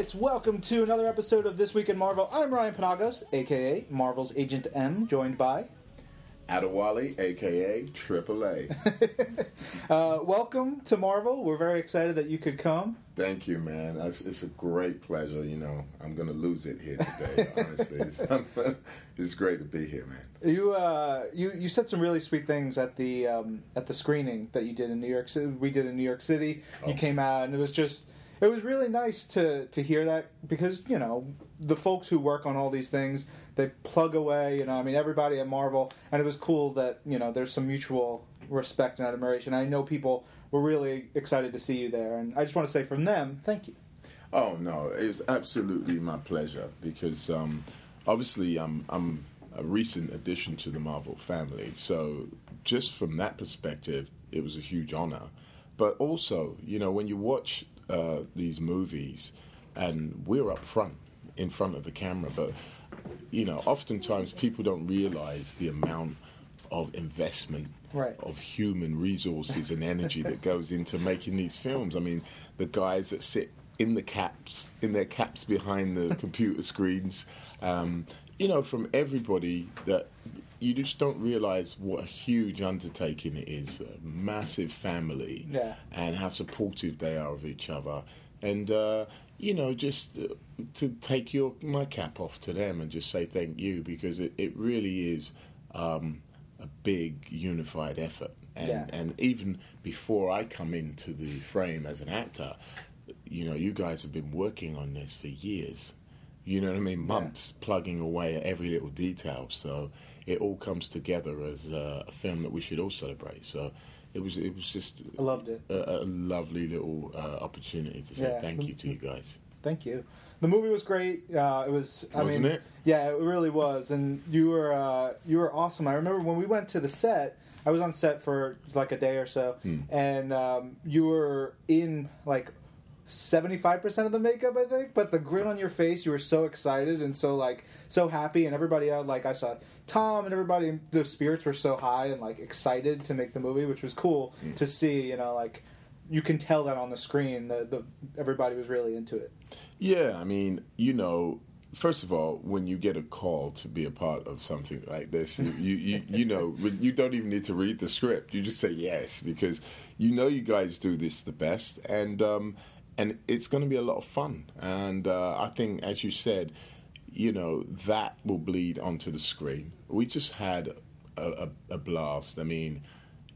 right, welcome to another episode of This Week in Marvel. I'm Ryan Penagos, aka Marvel's Agent M, joined by. Adewale, aka AAA. uh, welcome to Marvel. We're very excited that you could come. Thank you, man. It's, it's a great pleasure. You know, I'm going to lose it here today. honestly, it's, it's, great to be here, man. You uh, you you said some really sweet things at the um, at the screening that you did in New York City. We did in New York City. Oh. You came out, and it was just it was really nice to to hear that because you know the folks who work on all these things they plug away you know i mean everybody at marvel and it was cool that you know there's some mutual respect and admiration. I know people were really excited to see you there and i just want to say from them thank you. Oh no it was absolutely my pleasure because um, obviously i'm i'm a recent addition to the marvel family so just from that perspective it was a huge honor. But also you know when you watch uh, these movies, and we're up front, in front of the camera. But you know, oftentimes people don't realize the amount of investment right. of human resources and energy that goes into making these films. I mean, the guys that sit in the caps, in their caps behind the computer screens, um, you know, from everybody that you just don't realize what a huge undertaking it is, a massive family, yeah. and how supportive they are of each other. And, uh, you know, just uh, to take your my cap off to them and just say thank you because it, it really is um, a big unified effort. And, yeah. and even before I come into the frame as an actor, you know, you guys have been working on this for years. You know what I mean? Months yeah. plugging away at every little detail. So it all comes together as a, a film that we should all celebrate. So it was it was just I loved it. A, a lovely little uh, opportunity to say yeah. thank you to you guys. Thank you. The movie was great. Uh, it was. I Wasn't mean, it? Yeah, it really was. And you were uh, you were awesome. I remember when we went to the set. I was on set for like a day or so, hmm. and um, you were in like 75% of the makeup i think but the grin on your face you were so excited and so like so happy and everybody out like i saw tom and everybody the spirits were so high and like excited to make the movie which was cool mm. to see you know like you can tell that on the screen that the everybody was really into it yeah i mean you know first of all, when you get a call to be a part of something like this, you you, you, you know you don't even need to read the script. You just say yes because you know you guys do this the best, and um, and it's going to be a lot of fun. And uh, I think, as you said, you know that will bleed onto the screen. We just had a, a, a blast. I mean,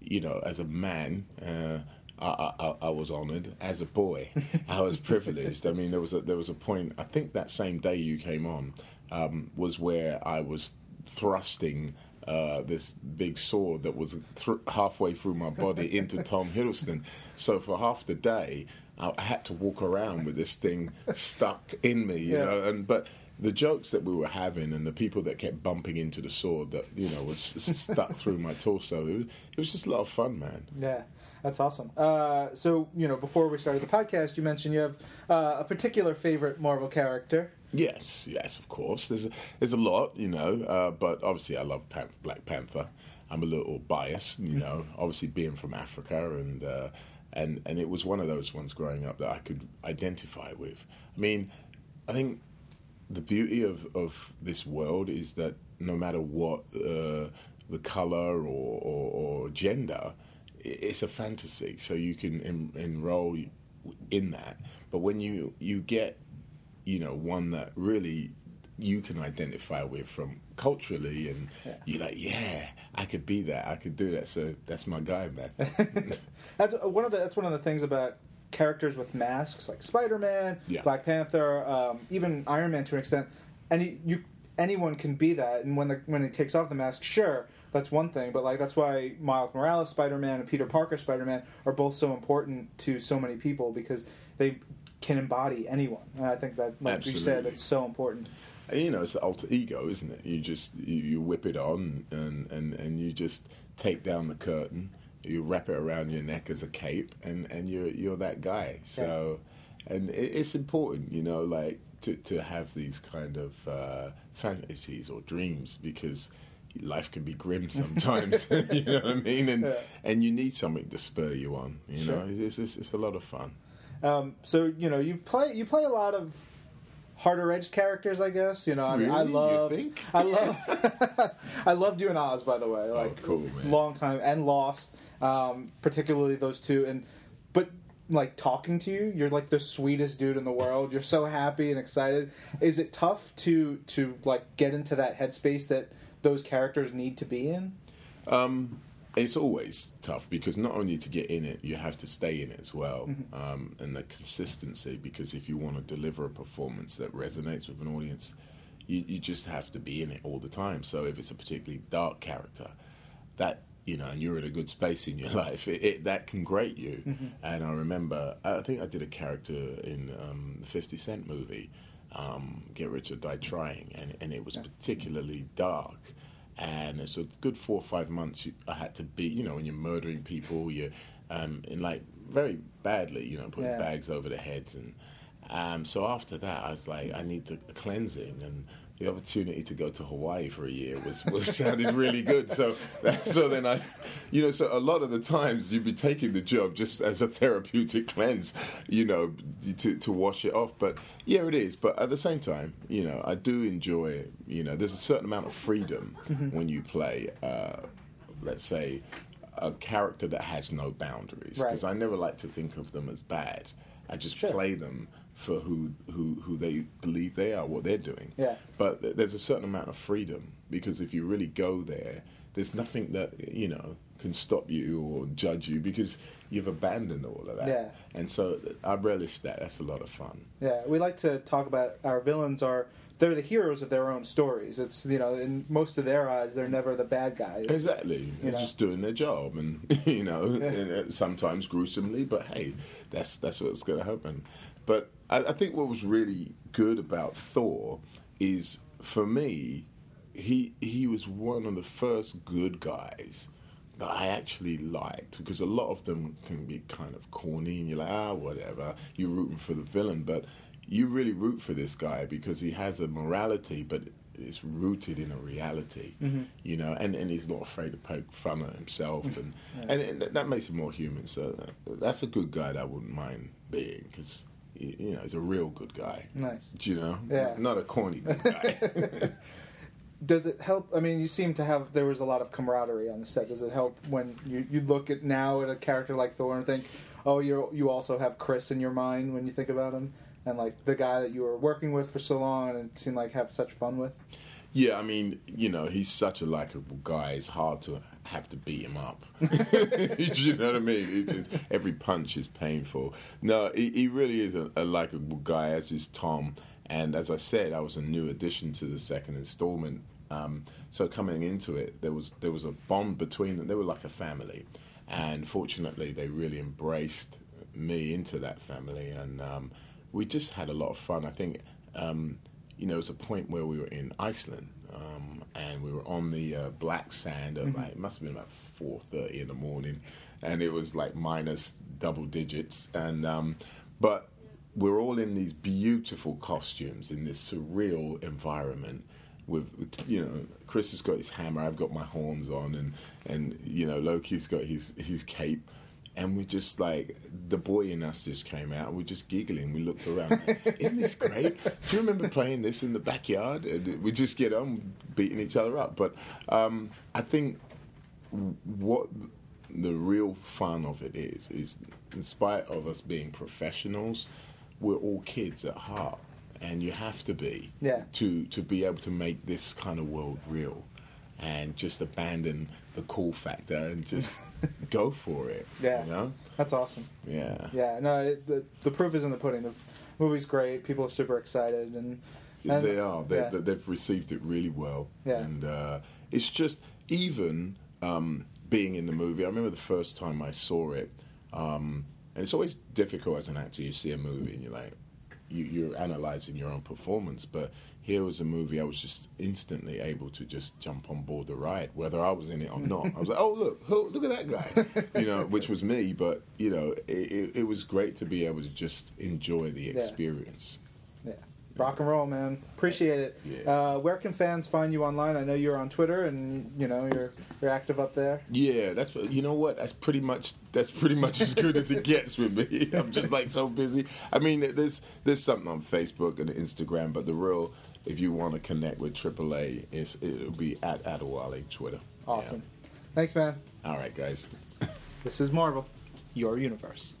you know, as a man. Uh, I, I, I, was honoured. As a boy, I was privileged. I mean, there was a, there was a point. I think that same day you came on um, was where I was thrusting uh, this big sword that was th- halfway through my body into Tom Hiddleston. So for half the day, I had to walk around with this thing stuck in me, you yeah. know. And but the jokes that we were having and the people that kept bumping into the sword that you know was stuck through my torso, it was, it was, just a lot of fun, man. Yeah. That's awesome. Uh, so, you know, before we started the podcast, you mentioned you have uh, a particular favorite Marvel character. Yes, yes, of course. There's a, there's a lot, you know, uh, but obviously I love Pan- Black Panther. I'm a little biased, you know, obviously being from Africa and uh, and and it was one of those ones growing up that I could identify with. I mean, I think the beauty of of this world is that no matter what uh, the color or, or, or, gender, it's a fantasy. So you can en- enroll in that. But when you you get you know one that really you can identify with from culturally, and yeah. you're like, yeah, I could be that, I could do that. So that's my guy, man. that's one of the that's one of the things about characters with masks, like Spider Man, yeah. Black Panther, um, even Iron Man to an extent. Any you anyone can be that, and when the when he takes off the mask, sure. That's one thing, but like that's why Miles Morales Spider Man and Peter Parker Spider Man are both so important to so many people because they can embody anyone, and I think that, like Absolutely. you said, it's so important you know, it's the alter ego, isn't it? You just you, you whip it on and, and, and you just take down the curtain. You wrap it around your neck as a cape, and, and you're you're that guy. So, and it, it's important, you know, like to to have these kind of uh, fantasies or dreams because life can be grim sometimes. you know what I mean? And yeah. and you need something to spur you on. You sure. know, it's, it's, it's a lot of fun. Um, so you know you play you play a lot of harder edged characters, I guess. You know, I, mean, I Really? You love. I love, I love doing Oz. By the way, like Oh, cool, man. long time and Lost, um, particularly those two. And but like talking to you, you're like the sweetest dude in the world. You're so happy and excited. Is it tough to to like get into that headspace that those characters need to be in? Um, it's always tough because not only to get in it, you have to stay in it as well, um, and the consistency. Because if you want to deliver a performance that resonates with an audience, you, you just have to be in it all the time. So if it's a particularly dark character, that you know, and you're in a good space in your life, it, it, that can grate you. And I remember, I think I did a character in um, the Fifty Cent movie, um, Get Rich or Die Trying, and, and it was particularly dark and it's a good four or five months you, I had to be, you know, when you're murdering people, you're um, in like very badly, you know, putting Yeah. bags over their heads, and um, so after that, I was like, I need to, a cleansing, and the opportunity to go to Hawaii for a year was, was sounded really good. So so then I, you know, so a lot of the times you'd be taking the job just as a therapeutic cleanse, you know, to to wash it off. But yeah, it is. But at the same time, you know, I do enjoy. You know, there's a certain amount of freedom when you play. Uh, let's say a character that has no boundaries because Right. I never like to think of them as bad. I just Sure. play them for who, who who they believe they are, what they're doing. Yeah. But there's a certain amount of freedom because if you really go there, there's nothing that you know can stop you or judge you because you've abandoned all of that. Yeah. And so I relish that. That's a lot of fun. Yeah, we like to talk about our villains are they're the heroes of their own stories. It's you know in most of their eyes they're never the bad guys. Exactly. They're know. just doing their job, and you know, Yeah. and, sometimes gruesomely, but hey, that's that's what's going to happen. But I, I think what was really good about Thor is, for me, he he was one of the first good guys that I actually liked because a lot of them can be kind of corny, and you're like, ah, whatever. You're rooting for the villain, but you really root for this guy because he has a morality, but it's rooted in a reality, you know, and, and he's not afraid to poke fun at himself, and and, and that makes him more human. So uh, that's a good guy that I wouldn't mind being because you know he's a real good guy. Nice. Do you know? Yeah. Not a corny good guy. Does it help? I mean, you seem to have there was a lot of camaraderie on the set. Does it help when you, you look at now at a character like Thor and think, oh, you you also have Chris in your mind when you think about him, and like the guy that you were working with for so long and it seemed like have such fun with. Yeah, I mean, you know, he's such a likable guy. It's hard to have to beat him up. you know what I mean? It's just, every punch is painful. No, he, he really is a, a likable guy, as is Tom. And as I said, I was a new addition to the second installment. Um, so coming into it, there was there was a bond between them. They were like a family, and fortunately, they really embraced me into that family, and um, we just had a lot of fun. I think um, you know, it was a point where we were in Iceland, um, and we were on the uh, black sand. At like, it must have been about four thirty in the morning, and it was like minus double digits. And um, but we're all in these beautiful costumes in this surreal environment. With you know, Chris has got his hammer. I've got my horns on, and and you know, Loki's got his his cape and we just like the boy in us just came out and we just giggling. We looked around isn't this great? Do you remember playing this in the backyard? And we just get on beating each other up. But um, i think what the real fun of it is is in spite of us being professionals we're all kids at heart. And you have to be Yeah. to to be able to make this kind of world real and just abandon the cool factor and just go for it Yeah. you know That's awesome. yeah Yeah, no, it, the the proof is in the pudding. The movie's great. People are super excited, and, and they are. They, yeah. They've received it really well. Yeah. And uh, it's just, even um, being in the movie, I remember the first time I saw it, um, and it's always difficult as an actor. You see a movie and you're like, you, you're analyzing your own performance. But here was a movie I was just instantly able to just jump on board the ride, whether I was in it or not. I was like, oh, look, who, look at that guy, you know, which was me. But, you know, it, it, it was great to be able to just enjoy the experience. yeah, Rock and roll, man. Appreciate it. Yeah. Uh, where can fans find you online? I know you're on Twitter, and you know you're you're active up there. Yeah, that's you know what that's pretty much that's pretty much as good as it gets with me. I'm just like so busy. I mean, there's there's something on Facebook and Instagram, but the real if you want to connect with AAA, it's it'll be at Adewale Twitter. Awesome. Thanks, man. All right, guys. This is Marvel, your universe.